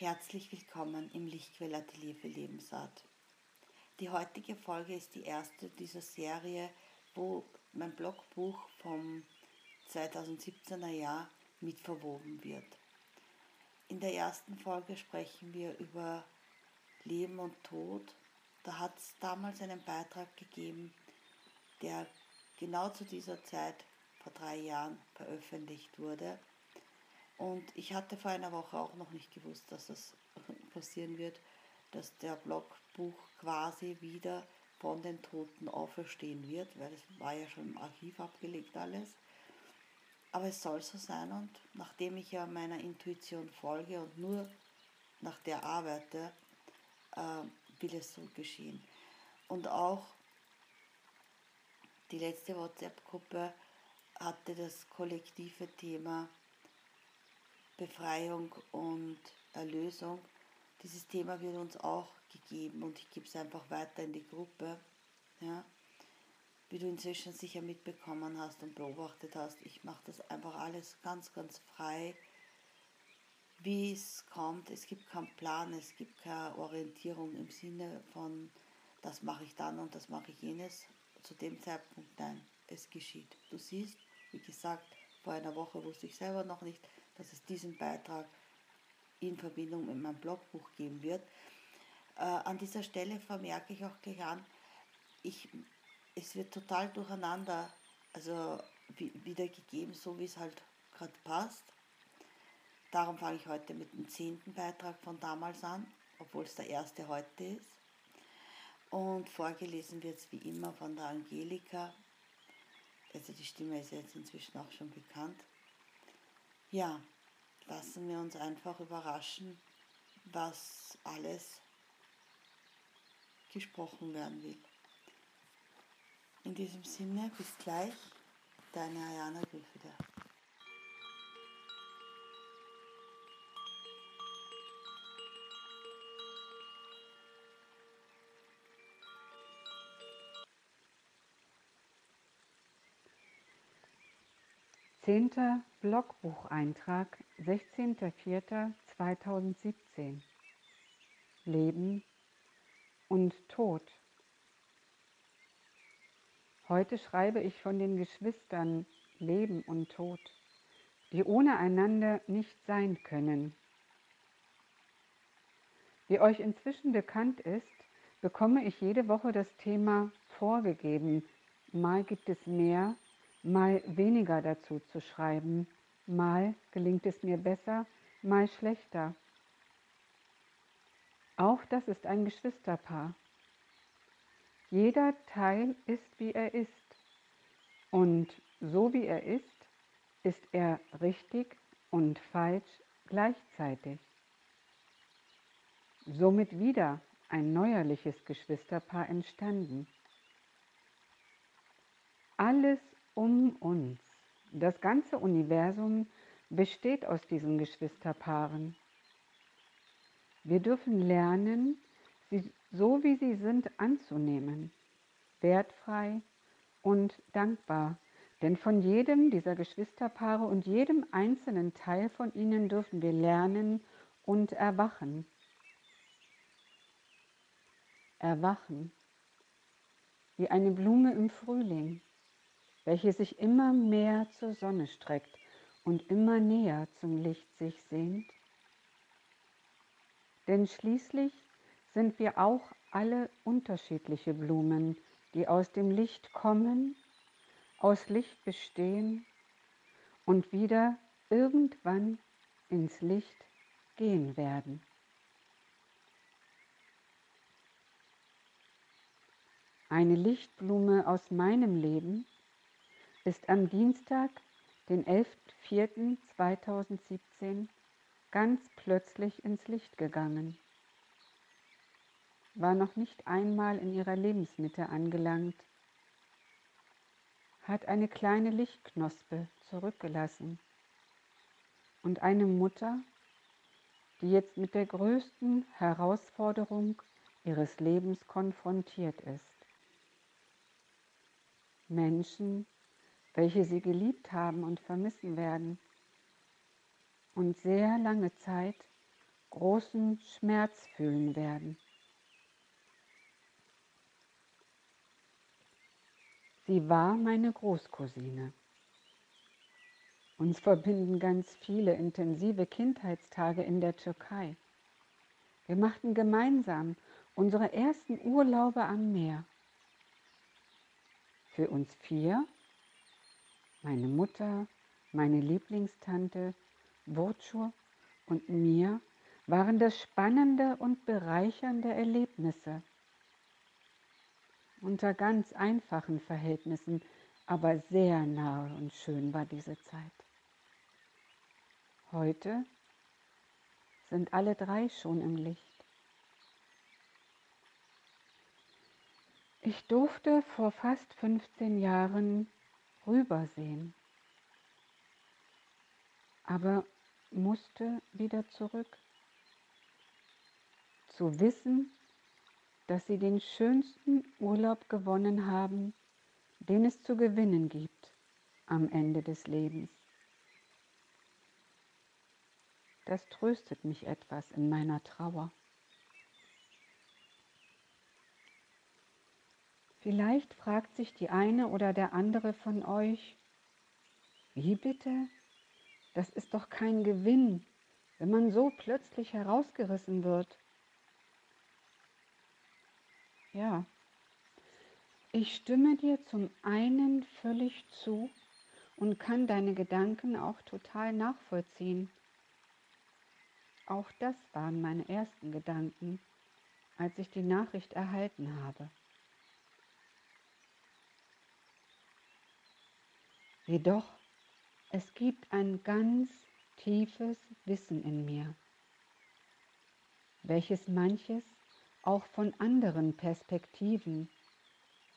Herzlich willkommen im Lichtquell-Atelier für Lebensart. Die heutige Folge ist die erste dieser Serie, wo mein Blogbuch vom 2017er Jahr mit verwoben wird. In der ersten Folge sprechen wir über Leben und Tod. Da hat es damals einen Beitrag gegeben, der genau zu dieser Zeit vor drei Jahren veröffentlicht wurde und ich hatte vor einer Woche auch noch nicht gewusst, dass das passieren wird, dass der Blogbuch quasi wieder von den Toten auferstehen wird, weil es war ja schon im Archiv abgelegt alles. Aber es soll so sein und nachdem ich ja meiner Intuition folge und nur nach der arbeite, äh, will es so geschehen. Und auch die letzte WhatsApp-Gruppe hatte das kollektive Thema Befreiung und Erlösung. Dieses Thema wird uns auch gegeben und ich gebe es einfach weiter in die Gruppe. Ja. Wie du inzwischen sicher mitbekommen hast und beobachtet hast, ich mache das einfach alles ganz, ganz frei, wie es kommt. Es gibt keinen Plan, es gibt keine Orientierung im Sinne von, das mache ich dann und das mache ich jenes. Zu dem Zeitpunkt, nein, es geschieht. Du siehst, wie gesagt, vor einer Woche wusste ich selber noch nicht, dass es diesen Beitrag in Verbindung mit meinem Blogbuch geben wird. Äh, an dieser Stelle vermerke ich auch gleich an, ich, es wird total durcheinander also wiedergegeben, so wie es halt gerade passt. Darum fange ich heute mit dem zehnten Beitrag von damals an, obwohl es der erste heute ist. Und vorgelesen wird es wie immer von der Angelika. Also die Stimme ist jetzt inzwischen auch schon bekannt ja, lassen wir uns einfach überraschen, was alles gesprochen werden will. In diesem Sinne, bis gleich, deine Ayana Gülfeder. 10. Blogbucheintrag 16.04.2017 Leben und Tod Heute schreibe ich von den Geschwistern Leben und Tod, die ohne einander nicht sein können. Wie euch inzwischen bekannt ist, bekomme ich jede Woche das Thema vorgegeben. Mal gibt es mehr, mal weniger dazu zu schreiben, mal gelingt es mir besser, mal schlechter. Auch das ist ein Geschwisterpaar. Jeder Teil ist, wie er ist. Und so wie er ist, ist er richtig und falsch gleichzeitig. Somit wieder ein neuerliches Geschwisterpaar entstanden. Alles um uns. Das ganze Universum besteht aus diesen Geschwisterpaaren. Wir dürfen lernen, sie so wie sie sind anzunehmen, wertfrei und dankbar. Denn von jedem dieser Geschwisterpaare und jedem einzelnen Teil von ihnen dürfen wir lernen und erwachen. Erwachen wie eine Blume im Frühling welche sich immer mehr zur Sonne streckt und immer näher zum Licht sich sehnt? Denn schließlich sind wir auch alle unterschiedliche Blumen, die aus dem Licht kommen, aus Licht bestehen und wieder irgendwann ins Licht gehen werden. Eine Lichtblume aus meinem Leben ist am Dienstag, den 11.04.2017, ganz plötzlich ins Licht gegangen. War noch nicht einmal in ihrer Lebensmitte angelangt, hat eine kleine Lichtknospe zurückgelassen und eine Mutter, die jetzt mit der größten Herausforderung ihres Lebens konfrontiert ist. Menschen, welche sie geliebt haben und vermissen werden und sehr lange Zeit großen Schmerz fühlen werden. Sie war meine Großcousine. Uns verbinden ganz viele intensive Kindheitstage in der Türkei. Wir machten gemeinsam unsere ersten Urlaube am Meer. Für uns vier, meine Mutter, meine Lieblingstante, Burcu und mir, waren das spannende und bereichernde Erlebnisse. Unter ganz einfachen Verhältnissen, aber sehr nahe und schön war diese Zeit. Heute sind alle drei schon im Licht. Ich durfte vor fast 15 Jahren rübersehen, aber musste wieder zurück. Zu wissen, dass sie den schönsten Urlaub gewonnen haben, den es zu gewinnen gibt am Ende des Lebens. das tröstet mich etwas in meiner Trauer. Vielleicht fragt sich die eine oder der andere von euch, wie bitte? Das ist doch kein Gewinn, wenn man so plötzlich herausgerissen wird. Ja, ich stimme dir zum einen völlig zu und kann deine Gedanken auch total nachvollziehen. Auch das waren meine ersten Gedanken, als ich die Nachricht erhalten habe. Jedoch, es gibt ein ganz tiefes Wissen in mir, welches manches auch von anderen Perspektiven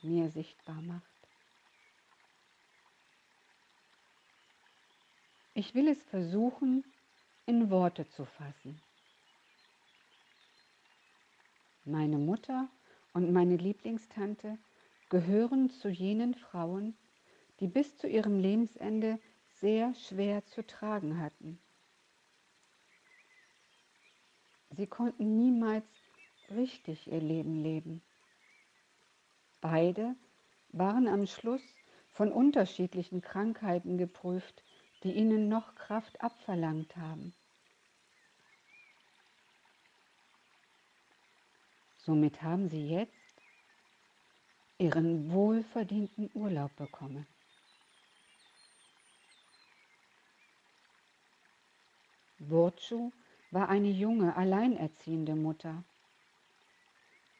mir sichtbar macht. Ich will es versuchen, in Worte zu fassen. Meine Mutter und meine Lieblingstante gehören zu jenen Frauen, die bis zu ihrem Lebensende sehr schwer zu tragen hatten. Sie konnten niemals richtig ihr Leben leben. Beide waren am Schluss von unterschiedlichen Krankheiten geprüft die ihnen noch Kraft abverlangt haben. Somit haben sie jetzt ihren wohlverdienten Urlaub bekommen. Burcu war eine junge, alleinerziehende Mutter,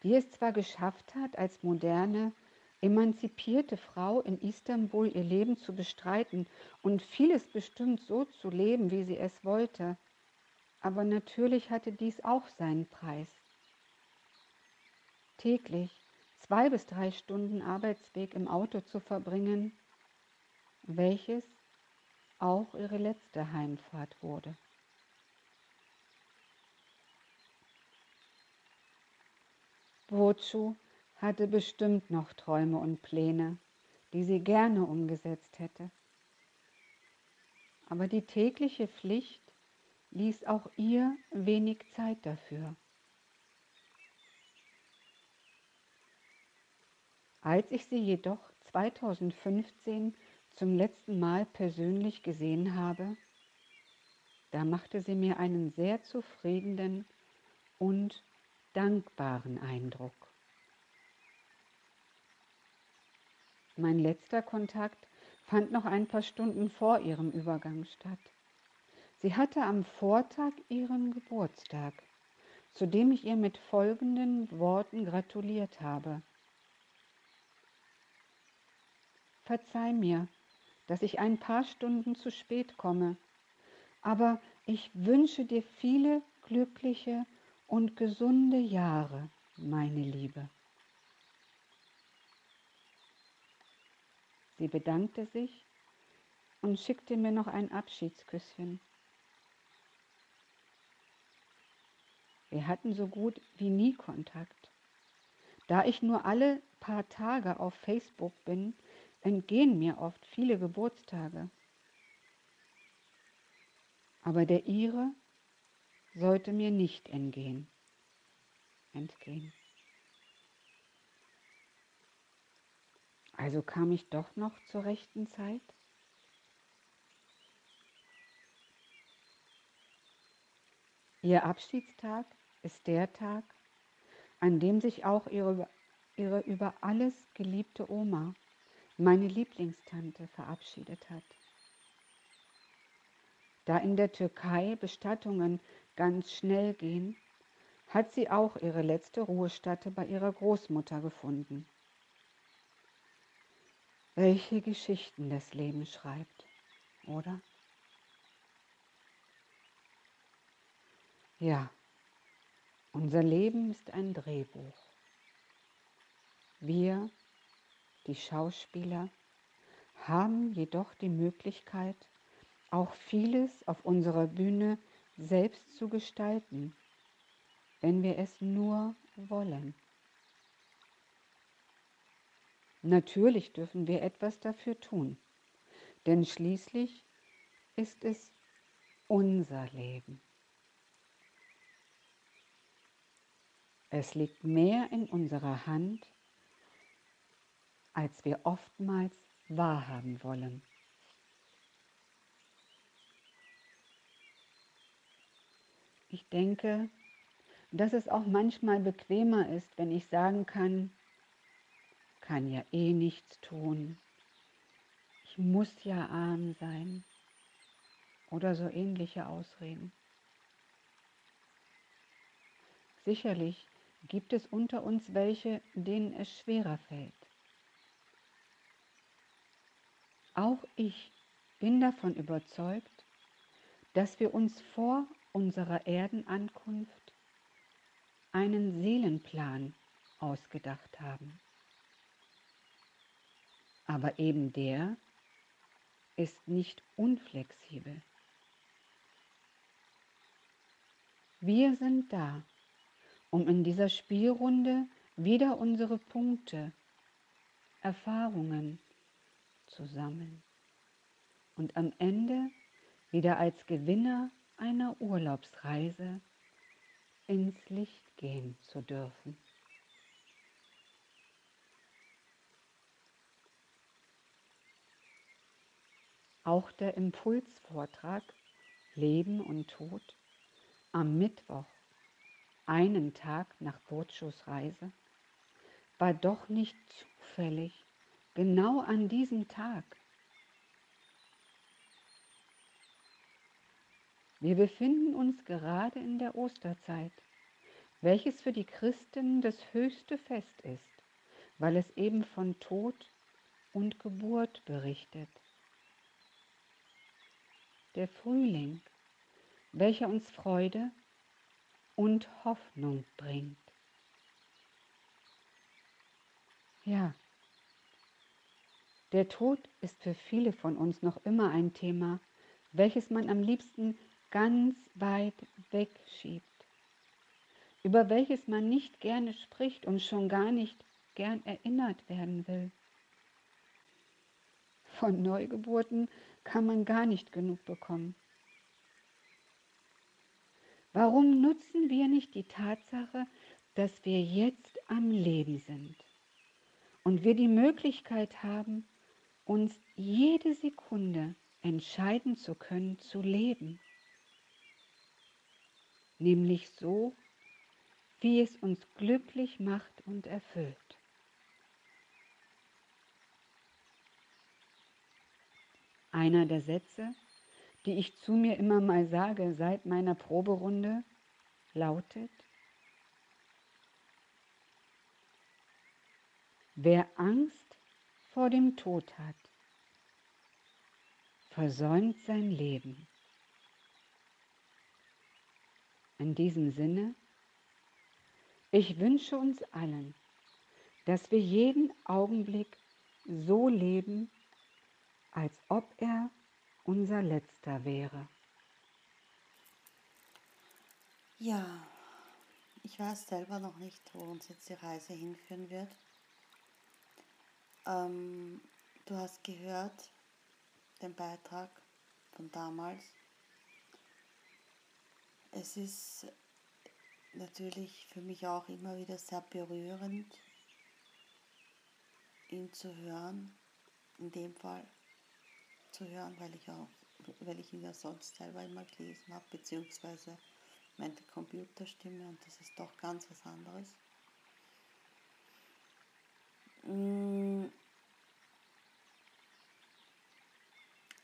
die es zwar geschafft hat, als moderne, emanzipierte Frau in Istanbul ihr Leben zu bestreiten und vieles bestimmt so zu leben, wie sie es wollte. Aber natürlich hatte dies auch seinen Preis. Täglich zwei bis drei Stunden Arbeitsweg im Auto zu verbringen, welches auch ihre letzte Heimfahrt wurde. Wozu hatte bestimmt noch Träume und Pläne, die sie gerne umgesetzt hätte. Aber die tägliche Pflicht ließ auch ihr wenig Zeit dafür. Als ich sie jedoch 2015 zum letzten Mal persönlich gesehen habe, da machte sie mir einen sehr zufriedenen und dankbaren Eindruck. Mein letzter Kontakt fand noch ein paar Stunden vor ihrem Übergang statt. Sie hatte am Vortag ihren Geburtstag, zu dem ich ihr mit folgenden Worten gratuliert habe. Verzeih mir, dass ich ein paar Stunden zu spät komme, aber ich wünsche dir viele glückliche und gesunde Jahre, meine Liebe. Sie bedankte sich und schickte mir noch ein Abschiedsküsschen. Wir hatten so gut wie nie Kontakt. Da ich nur alle paar Tage auf Facebook bin, entgehen mir oft viele Geburtstage. Aber der ihre sollte mir nicht entgehen. entgehen. Also kam ich doch noch zur rechten Zeit? Ihr Abschiedstag ist der Tag, an dem sich auch ihre, ihre über alles geliebte Oma, meine Lieblingstante, verabschiedet hat. Da in der Türkei Bestattungen ganz schnell gehen, hat sie auch ihre letzte Ruhestätte bei ihrer Großmutter gefunden. Welche Geschichten das Leben schreibt, oder? Ja, unser Leben ist ein Drehbuch. Wir, die Schauspieler, haben jedoch die Möglichkeit, auch vieles auf unserer Bühne selbst zu gestalten, wenn wir es nur wollen. Natürlich dürfen wir etwas dafür tun, denn schließlich ist es unser Leben. Es liegt mehr in unserer Hand, als wir oftmals wahrhaben wollen. Ich denke, dass es auch manchmal bequemer ist, wenn ich sagen kann, kann ja eh nichts tun. Ich muss ja arm sein. Oder so ähnliche Ausreden. Sicherlich gibt es unter uns welche, denen es schwerer fällt. Auch ich bin davon überzeugt, dass wir uns vor unserer Erdenankunft einen Seelenplan ausgedacht haben. Aber eben der ist nicht unflexibel. Wir sind da, um in dieser Spielrunde wieder unsere Punkte, Erfahrungen zu sammeln und am Ende wieder als Gewinner einer Urlaubsreise ins Licht gehen zu dürfen. Auch der Impulsvortrag Leben und Tod am Mittwoch, einen Tag nach Burtschus Reise, war doch nicht zufällig genau an diesem Tag. Wir befinden uns gerade in der Osterzeit, welches für die Christen das höchste Fest ist, weil es eben von Tod und Geburt berichtet der Frühling, welcher uns Freude und Hoffnung bringt. Ja, der Tod ist für viele von uns noch immer ein Thema, welches man am liebsten ganz weit wegschiebt, über welches man nicht gerne spricht und schon gar nicht gern erinnert werden will. Von Neugeburten kann man gar nicht genug bekommen. Warum nutzen wir nicht die Tatsache, dass wir jetzt am Leben sind und wir die Möglichkeit haben, uns jede Sekunde entscheiden zu können, zu leben? Nämlich so, wie es uns glücklich macht und erfüllt. Einer der Sätze, die ich zu mir immer mal sage seit meiner Proberunde, lautet, wer Angst vor dem Tod hat, versäumt sein Leben. In diesem Sinne, ich wünsche uns allen, dass wir jeden Augenblick so leben, als ob er unser letzter wäre. Ja, ich weiß selber noch nicht, wo uns jetzt die Reise hinführen wird. Ähm, du hast gehört den Beitrag von damals. Es ist natürlich für mich auch immer wieder sehr berührend, ihn zu hören, in dem Fall zu hören, weil ich auch, weil ich ihn ja sonst selber immer gelesen habe, beziehungsweise meine Computerstimme und das ist doch ganz was anderes. Mm.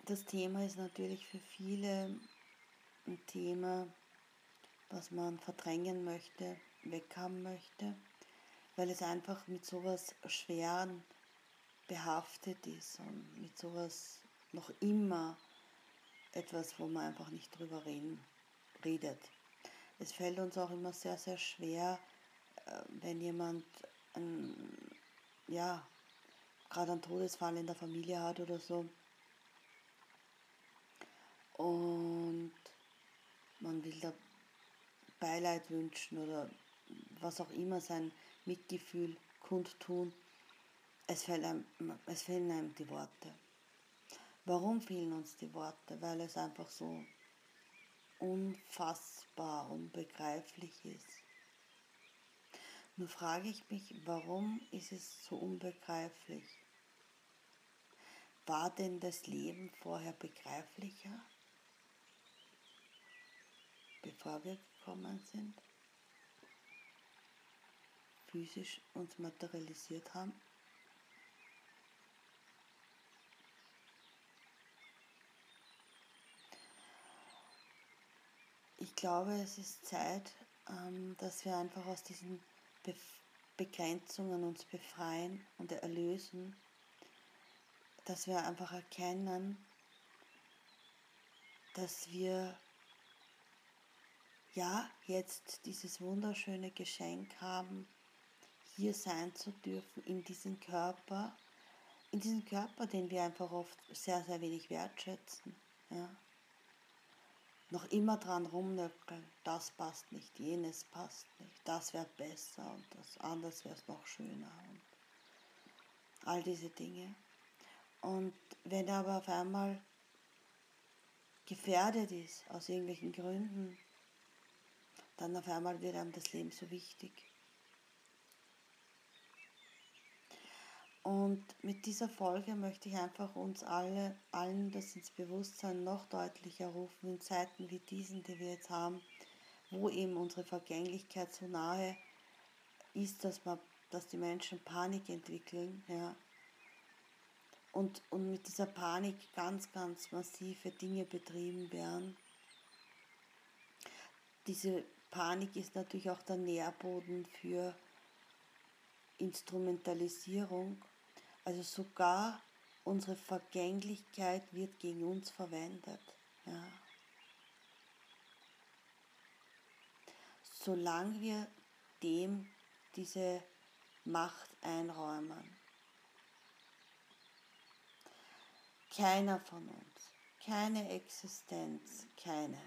Das Thema ist natürlich für viele ein Thema, was man verdrängen möchte, weghaben möchte, weil es einfach mit sowas Schweren behaftet ist und mit sowas noch immer etwas, wo man einfach nicht drüber reden, redet. Es fällt uns auch immer sehr, sehr schwer, äh, wenn jemand ein, ja, gerade einen Todesfall in der Familie hat oder so. Und Beileid wünschen oder was auch immer sein Mitgefühl kundtun. Es, fällt einem, es fehlen einem die Worte. Warum fehlen uns die Worte? Weil es einfach so unfassbar, unbegreiflich ist. Nur frage ich mich, warum ist es so unbegreiflich? War denn das Leben vorher begreiflicher, bevor wir gekommen sind, physisch uns materialisiert haben? ich glaube, es ist Zeit, ähm, dass wir einfach aus diesen Begrenzungen uns befreien und erlösen, dass wir einfach erkennen, dass wir ja jetzt dieses wunderschöne Geschenk haben, hier sein zu dürfen in diesem Körper, in diesem Körper, den wir einfach oft sehr, sehr wenig wertschätzen. Ja noch immer dran rumnöckeln, das passt nicht, jenes passt nicht, das wäre besser und das anders wäre es noch schöner und all diese Dinge. Und wenn er aber auf einmal gefährdet ist, aus irgendwelchen Gründen, dann auf einmal wird einem das Leben so wichtig. Und mit dieser Folge möchte ich einfach uns alle, allen das ins Bewusstsein noch deutlicher rufen in Zeiten wie diesen, die wir jetzt haben, wo eben unsere Vergänglichkeit so nahe ist, dass, man, dass die Menschen Panik entwickeln. Ja. Und, und mit dieser Panik ganz, ganz massive Dinge betrieben werden. Diese Panik ist natürlich auch der Nährboden für Instrumentalisierung also sogar unsere Vergänglichkeit wird gegen uns verwendet. Ja. Solange wir dem diese Macht einräumen. Keiner von uns, keine Existenz, keine,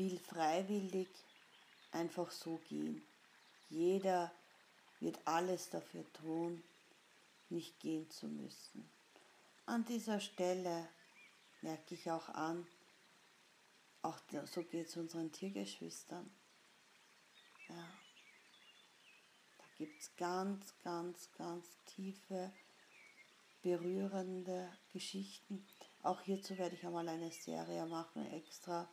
will freiwillig einfach so gehen. Jeder wird alles dafür tun, nicht gehen zu müssen. An dieser Stelle merke ich auch an, auch so geht es unseren Tiergeschwistern. Ja. Da gibt es ganz, ganz, ganz tiefe, berührende Geschichten. Auch hierzu werde ich einmal eine Serie machen, extra,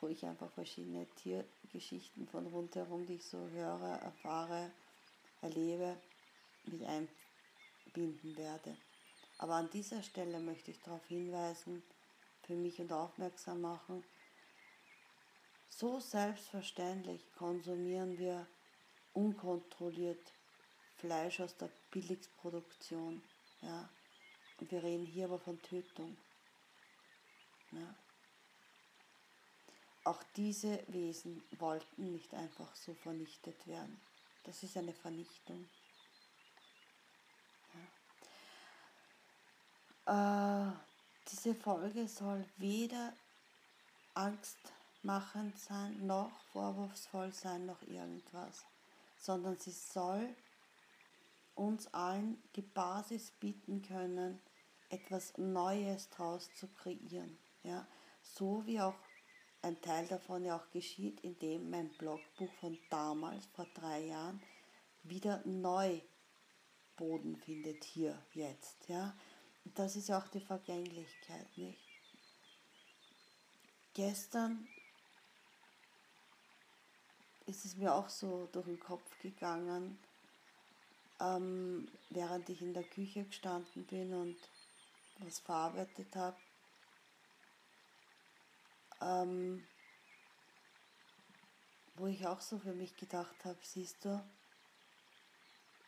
wo ich einfach verschiedene Tiergeschichten von rundherum, die ich so höre, erfahre, erlebe, mit einbinden werde. Aber an dieser Stelle möchte ich darauf hinweisen, für mich und aufmerksam machen, so selbstverständlich konsumieren wir unkontrolliert Fleisch aus der Billigsproduktion. Ja? Und wir reden hier aber von Tötung. Ja? Auch diese Wesen wollten nicht einfach so vernichtet werden. Das ist eine Vernichtung. Ja. Äh, diese Folge soll weder angstmachend sein, noch vorwurfsvoll sein, noch irgendwas, sondern sie soll uns allen die Basis bieten können, etwas Neues daraus zu kreieren. Ja? So wie auch ein Teil davon ja auch geschieht, indem mein Blogbuch von damals, vor drei Jahren, wieder neu Boden findet hier jetzt. Ja? Das ist ja auch die Vergänglichkeit, nicht? Gestern ist es mir auch so durch den Kopf gegangen, ähm, während ich in der Küche gestanden bin und was verarbeitet habe. Ähm, wo ich auch so für mich gedacht habe, siehst du,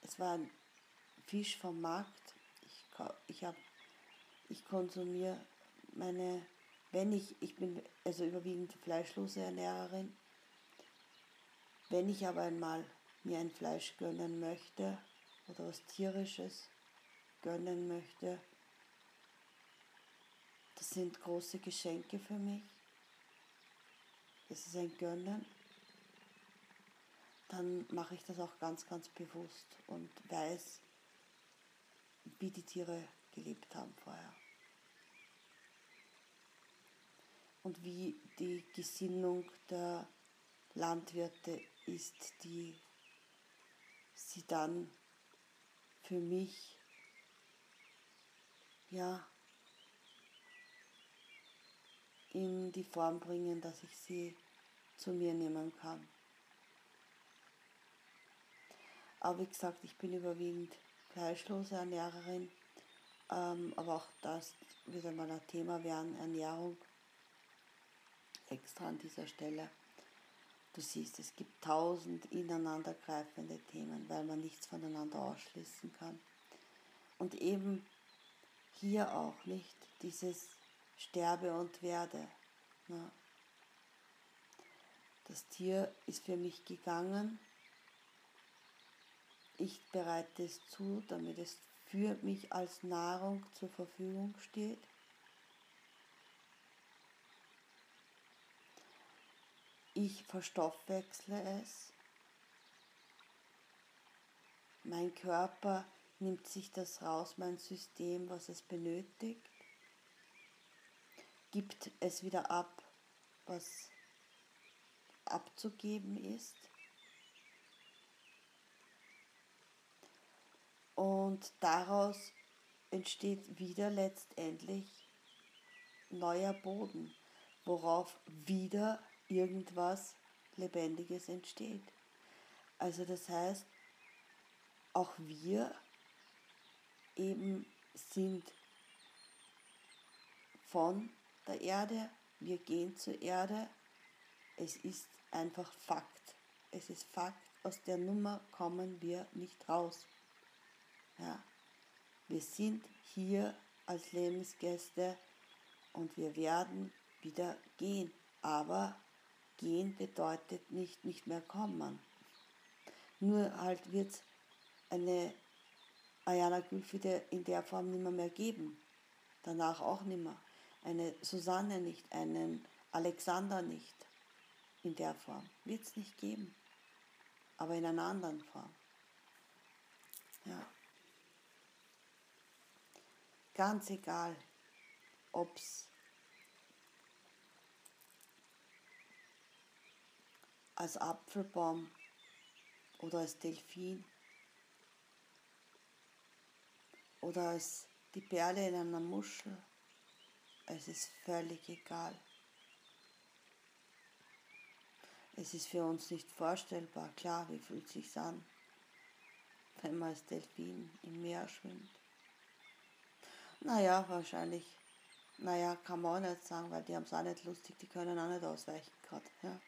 es war ein Fisch vom Markt. Ich, ich, ich konsumiere meine, wenn ich, ich bin also überwiegend fleischlose Ernährerin, wenn ich aber einmal mir ein Fleisch gönnen möchte oder was tierisches gönnen möchte, das sind große Geschenke für mich. Das ist ein Gönnen. Dann mache ich das auch ganz, ganz bewusst und weiß, wie die Tiere gelebt haben vorher. Und wie die Gesinnung der Landwirte ist, die sie dann für mich ja in die Form bringen, dass ich sie zu mir nehmen kann. Aber wie gesagt, ich bin überwiegend fleischlose Ernährerin, ähm, aber auch das wird einmal ein Thema werden, Ernährung, extra an dieser Stelle. Du siehst, es gibt tausend ineinandergreifende Themen, weil man nichts voneinander ausschließen kann. Und eben hier auch nicht dieses Sterbe und Werde. Na. Das Tier ist für mich gegangen. Ich bereite es zu, damit es für mich als Nahrung zur Verfügung steht. Ich verstoffwechsle es. Mein Körper nimmt sich das raus, mein System, was es benötigt, gibt es wieder ab, was abzugeben ist. Und daraus entsteht wieder letztendlich neuer Boden, worauf wieder irgendwas Lebendiges entsteht. Also das heißt, auch wir eben sind von der Erde, wir gehen zur Erde, es ist einfach Fakt. Es ist Fakt, aus der Nummer kommen wir nicht raus. Ja. Wir sind hier als Lebensgäste und wir werden wieder gehen. Aber gehen bedeutet nicht nicht mehr kommen. Nur halt wird es eine Ayana Gülfide in der Form nicht mehr, geben. Danach auch nicht mehr. Eine Susanne nicht, einen Alexander nicht. In der Form. Wird es nicht geben. Aber in einer anderen Form. Ja. Ganz egal, ob es als Apfelbaum oder als Delfin oder als die Perle in einer Muschel. Es ist völlig egal. Es ist für uns nicht vorstellbar, klar, wie fühlt es sich an, wenn man als Delfin im Meer schwimmt. Naja, wahrscheinlich, naja, kann man auch nicht sagen, weil die haben es auch nicht lustig, die können auch nicht ausweichen gerade. Ja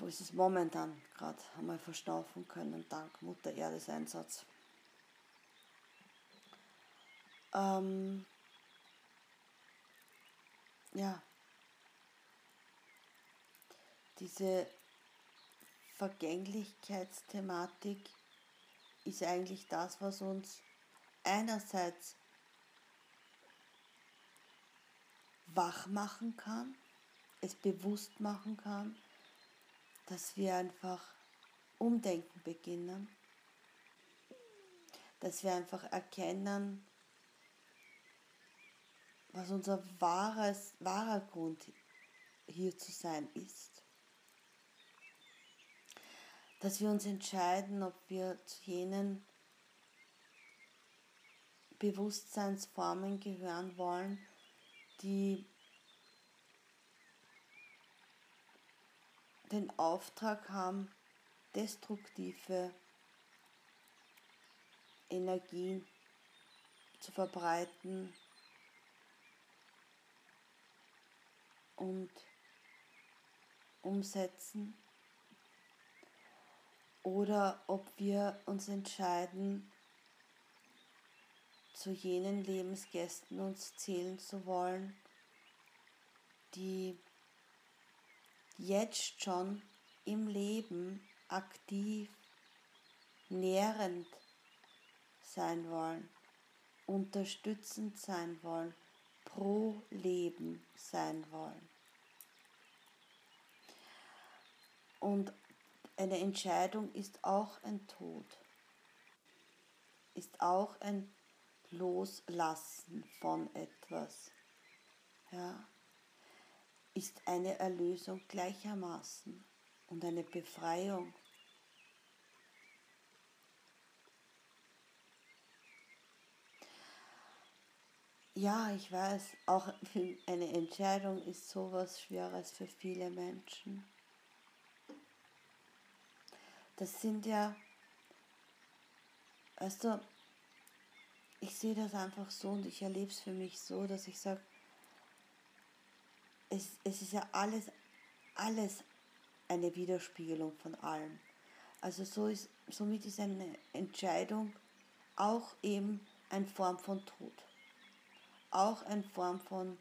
wo ist es momentan gerade einmal verschnaufen können, dank Mutter Erdes Einsatz. Ähm, ja, diese Vergänglichkeitsthematik ist eigentlich das, was uns einerseits wach machen kann, es bewusst machen kann, dass wir einfach umdenken beginnen, dass wir einfach erkennen, was unser wahres, wahrer Grund hier zu sein ist. Dass wir uns entscheiden, ob wir zu jenen Bewusstseinsformen gehören wollen, die den Auftrag haben, destruktive Energien zu verbreiten und umsetzen oder ob wir uns entscheiden, zu jenen Lebensgästen uns zählen zu wollen, die jetzt schon im Leben aktiv, nährend sein wollen, unterstützend sein wollen, pro Leben sein wollen. Und eine Entscheidung ist auch ein Tod, ist auch ein Loslassen von etwas. Ja, ist eine Erlösung gleichermaßen und eine Befreiung. Ja, ich weiß, auch eine Entscheidung ist sowas Schweres für viele Menschen. Das sind ja, weißt du, ich sehe das einfach so und ich erlebe es für mich so, dass ich sage, es, es ist ja alles, alles eine Widerspiegelung von allem. Also so ist, somit ist eine Entscheidung auch eben eine Form von Tod. Auch eine Form von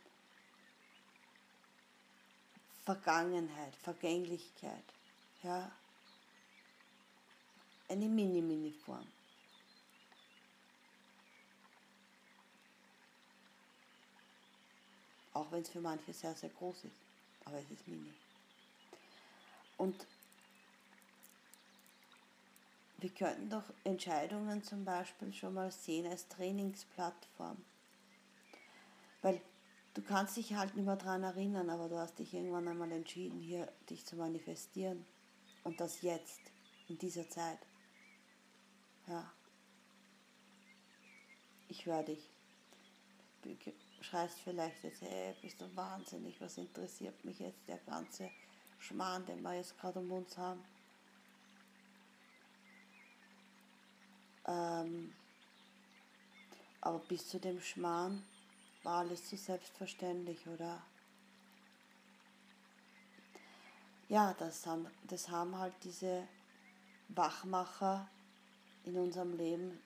Vergangenheit, Vergänglichkeit. Ja? Eine Mini-Mini-Form. Auch wenn es für manche sehr, sehr groß ist. Aber es ist mini. Und wir könnten doch Entscheidungen zum Beispiel schon mal sehen als Trainingsplattform. Weil du kannst dich halt nicht mehr daran erinnern, aber du hast dich irgendwann einmal entschieden, hier dich zu manifestieren. Und das jetzt, in dieser Zeit. Ja. Ich höre dich schreist vielleicht jetzt, hey, bist du wahnsinnig, was interessiert mich jetzt der ganze Schmarrn, den wir jetzt gerade um uns haben. Ähm, aber bis zu dem Schmarrn war alles zu selbstverständlich, oder? Ja, das haben, das haben halt diese Wachmacher in unserem Leben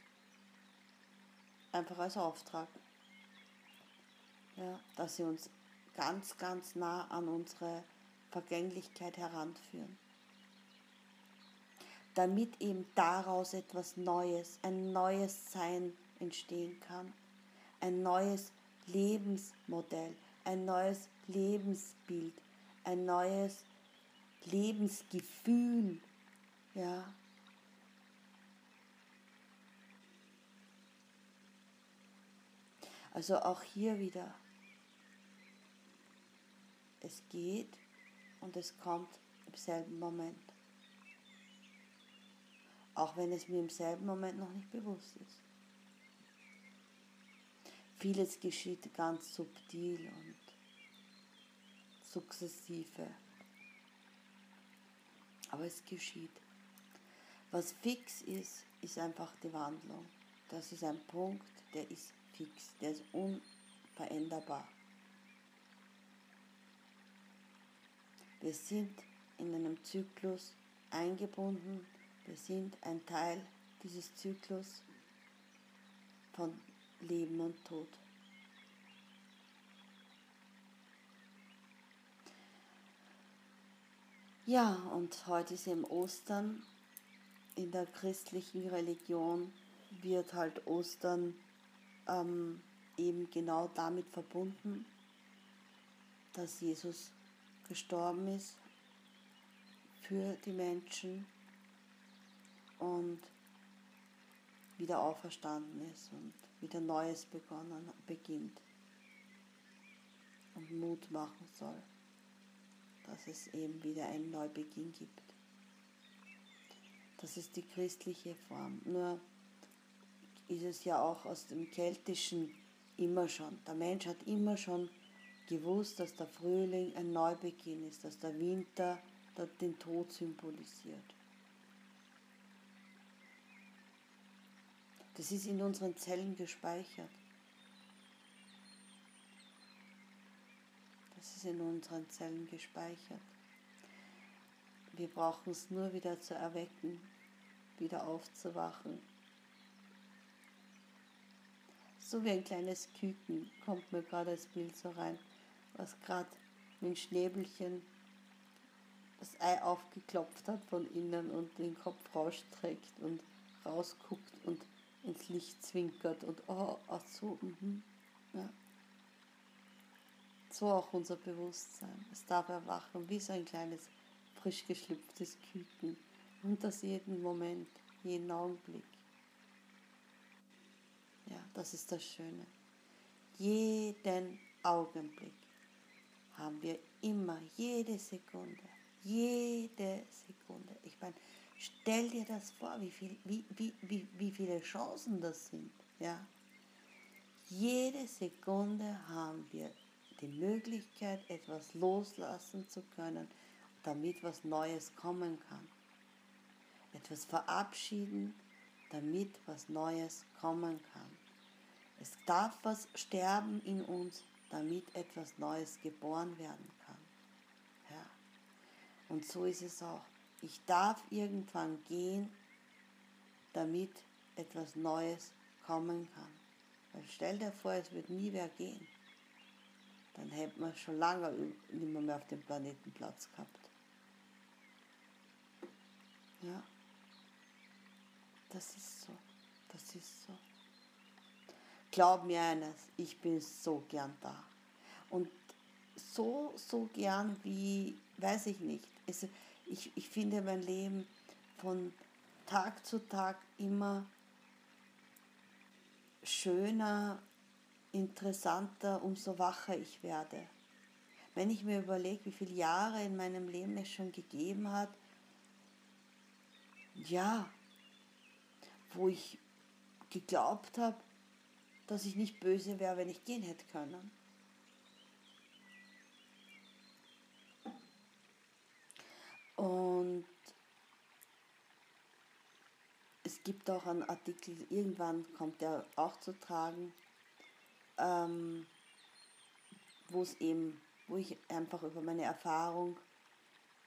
einfach als Auftrag. Ja, dass sie uns ganz, ganz nah an unsere Vergänglichkeit heranführen. Damit eben daraus etwas Neues, ein neues Sein entstehen kann, ein neues Lebensmodell, ein neues Lebensbild, ein neues Lebensgefühl, ja, Also auch hier wieder es geht und es kommt im selben Moment. Auch wenn es mir im selben Moment noch nicht bewusst ist. Vieles geschieht ganz subtil und sukzessive. Aber es geschieht. Was fix ist, ist einfach die Wandlung. Das ist ein Punkt, der ist fix, der ist unveränderbar. Wir sind in einem Zyklus eingebunden. Wir sind ein Teil dieses Zyklus von Leben und Tod. Ja, und heute ist eben Ostern. In der christlichen Religion wird halt Ostern ähm, eben genau damit verbunden, dass Jesus gestorben ist für die Menschen und wieder auferstanden ist und wieder Neues begonnen, beginnt und Mut machen soll, dass es eben wieder einen Neubeginn gibt. Das ist die christliche Form. Nur ist es ja auch aus dem Keltischen immer schon. Der Mensch hat immer schon gewusst, dass der Frühling ein Neubeginn ist, dass der Winter den Tod symbolisiert. Das ist in unseren Zellen gespeichert. Das ist in unseren Zellen gespeichert. Wir brauchen es nur wieder zu erwecken, wieder aufzuwachen. So wie ein kleines Küken kommt mir gerade das Bild so rein, was gerade mit dem Schnäbelchen das Ei aufgeklopft hat von innen und den Kopf rausstreckt und rausguckt und ins Licht zwinkert und oh, ach so, mhm, ja. So auch unser Bewusstsein. Es darf erwachen wie so ein kleines frisch geschlüpftes Küken und das jeden Moment, jeden Augenblick. Ja, das ist das Schöne. Jeden Augenblick haben wir immer, jede Sekunde, jede Sekunde. Ich meine, stell dir das vor, wie, viel, wie, wie, wie, wie viele Chancen das sind. Ja? Jede Sekunde haben wir die Möglichkeit, etwas loslassen zu können, damit was Neues kommen kann. Etwas verabschieden, damit was Neues kommen kann. Es darf was sterben in uns, damit etwas Neues geboren werden kann. Ja. Und so ist es auch. Ich darf irgendwann gehen, damit etwas Neues kommen kann. Weil stell dir vor, es wird nie mehr gehen. Dann hätte man schon lange nicht mehr auf dem Planeten Platz gehabt. Ja. Das ist so. Das ist so. Glaub mir eines, ich bin so gern da. Und so, so gern wie, weiß ich nicht. Es, ich, ich finde mein Leben von Tag zu Tag immer schöner, interessanter, umso wacher ich werde. Wenn ich mir überlege, wie viele Jahre in meinem Leben es schon gegeben hat, ja, wo ich geglaubt habe, dass ich nicht böse wäre, wenn ich gehen hätte können. Und es gibt auch einen Artikel, irgendwann kommt der auch zu tragen, ähm, wo es eben, wo ich einfach über meine Erfahrung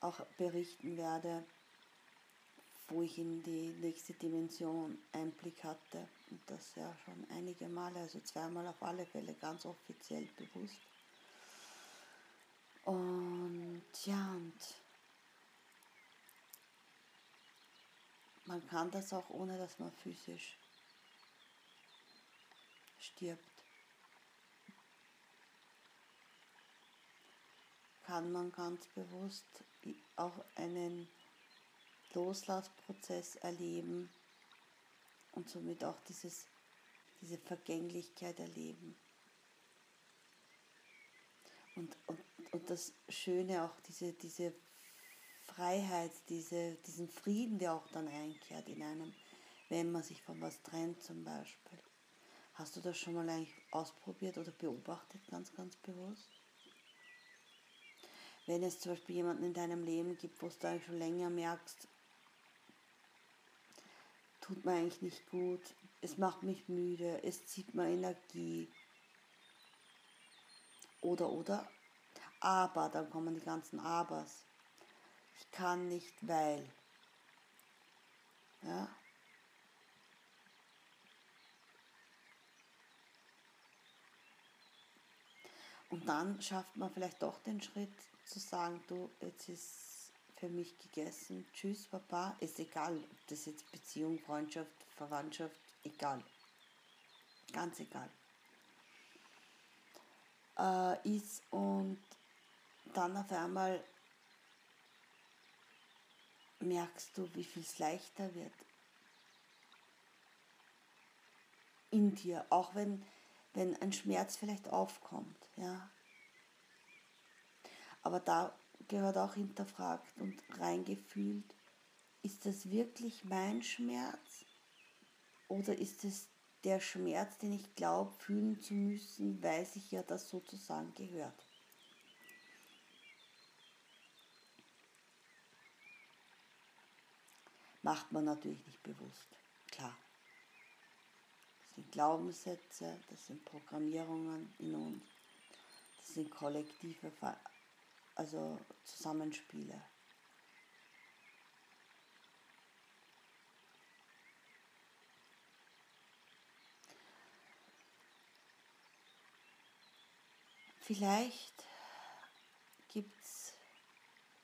auch berichten werde, wo ich in die nächste Dimension Einblick hatte. Und das ja schon einige Male, also zweimal auf alle Fälle ganz offiziell bewusst. Und ja, und man kann das auch ohne, dass man physisch stirbt. Kann man ganz bewusst auch einen Loslassprozess erleben und somit auch dieses, diese Vergänglichkeit erleben. Und, und, und das Schöne auch, diese, diese Freiheit, diese, diesen Frieden, der auch dann einkehrt in einem, wenn man sich von was trennt zum Beispiel. Hast du das schon mal eigentlich ausprobiert oder beobachtet, ganz, ganz bewusst? Wenn es zum Beispiel jemanden in deinem Leben gibt, wo du eigentlich schon länger merkst, tut mir eigentlich nicht gut, es macht mich müde, es zieht mir Energie. Oder, oder? Aber, dann kommen die ganzen Abers. Ich kann nicht, weil. Ja? Und dann schafft man vielleicht doch den Schritt zu sagen, du, jetzt ist für mich gegessen. Tschüss, Papa. Ist egal, ob das jetzt Beziehung, Freundschaft, Verwandtschaft, egal. Ganz egal. Äh, ist und dann auf einmal merkst du, wie viel es leichter wird. in dir, auch wenn, wenn ein Schmerz vielleicht aufkommt. Ja. Aber da gehört auch hinterfragt und reingefühlt, ist das wirklich mein Schmerz oder ist es der Schmerz, den ich glaube, fühlen zu müssen, weil sich ja das sozusagen gehört? Macht man natürlich nicht bewusst, klar. Das sind Glaubenssätze, das sind Programmierungen in uns, das sind kollektive also Zusammenspiele. Vielleicht gibt es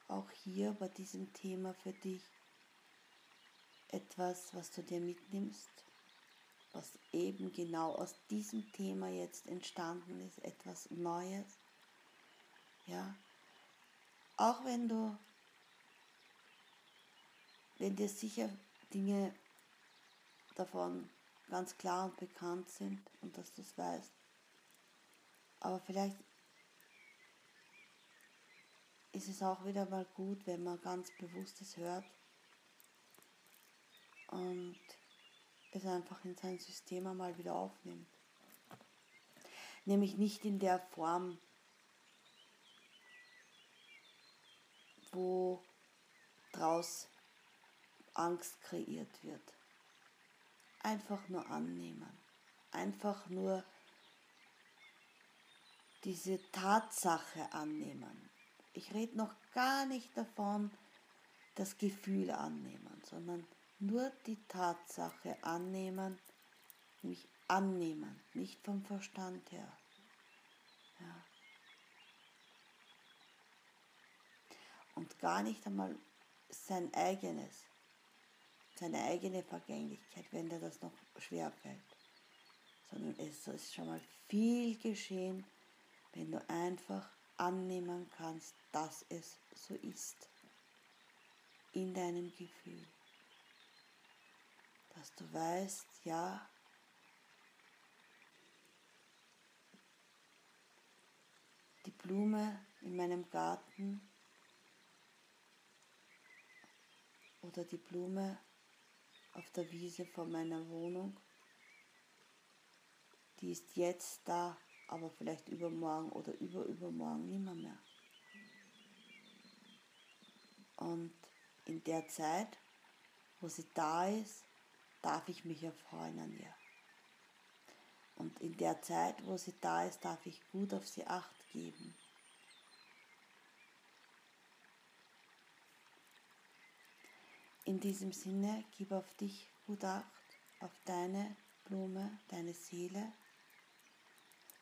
auch hier bei diesem Thema für dich etwas, was du dir mitnimmst, was eben genau aus diesem Thema jetzt entstanden ist, etwas Neues. Ja, auch wenn du, wenn dir sicher Dinge davon ganz klar und bekannt sind und dass du es weißt, aber vielleicht ist es auch wieder mal gut, wenn man ganz bewusstes hört und es einfach in sein System einmal wieder aufnimmt. Nämlich nicht in der Form, wo draus Angst kreiert wird. Einfach nur annehmen. Einfach nur diese Tatsache annehmen. Ich rede noch gar nicht davon, das Gefühl annehmen, sondern nur die Tatsache annehmen, nämlich annehmen, nicht vom Verstand her. Und gar nicht einmal sein eigenes, seine eigene Vergänglichkeit, wenn dir das noch schwer fällt, sondern es ist schon mal viel geschehen, wenn du einfach annehmen kannst, dass es so ist in deinem Gefühl. Dass du weißt, ja, die Blume in meinem Garten oder die Blume auf der Wiese vor meiner Wohnung, die ist jetzt da aber vielleicht übermorgen oder überübermorgen nimmer mehr. Und in der Zeit, wo sie da ist, darf ich mich erfreuen an ihr. Und in der Zeit, wo sie da ist, darf ich gut auf sie acht geben. In diesem Sinne, gib auf dich gut acht, auf deine Blume, deine Seele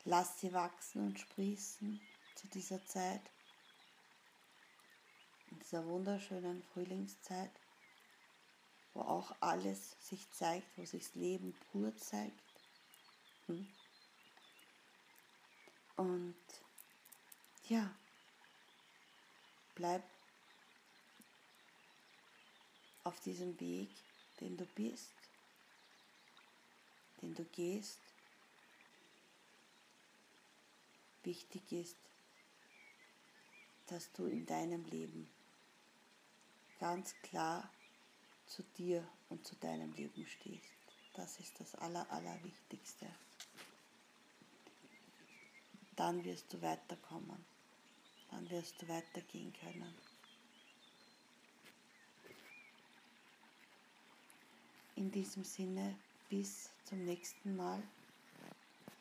Lass sie wachsen und sprießen zu dieser Zeit, in dieser wunderschönen Frühlingszeit, wo auch alles sich zeigt, wo sich das Leben pur zeigt. Hm? Und ja, bleib auf diesem Weg, den du bist, den du gehst Wichtig ist, dass du in deinem Leben ganz klar zu dir und zu deinem Leben stehst. Das ist das Aller, Allerwichtigste. Dann wirst du weiterkommen. Dann wirst du weitergehen können. In diesem Sinne, bis zum nächsten Mal.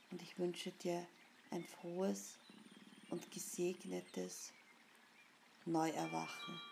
Und ich wünsche dir ein frohes und gesegnetes Neuerwachen.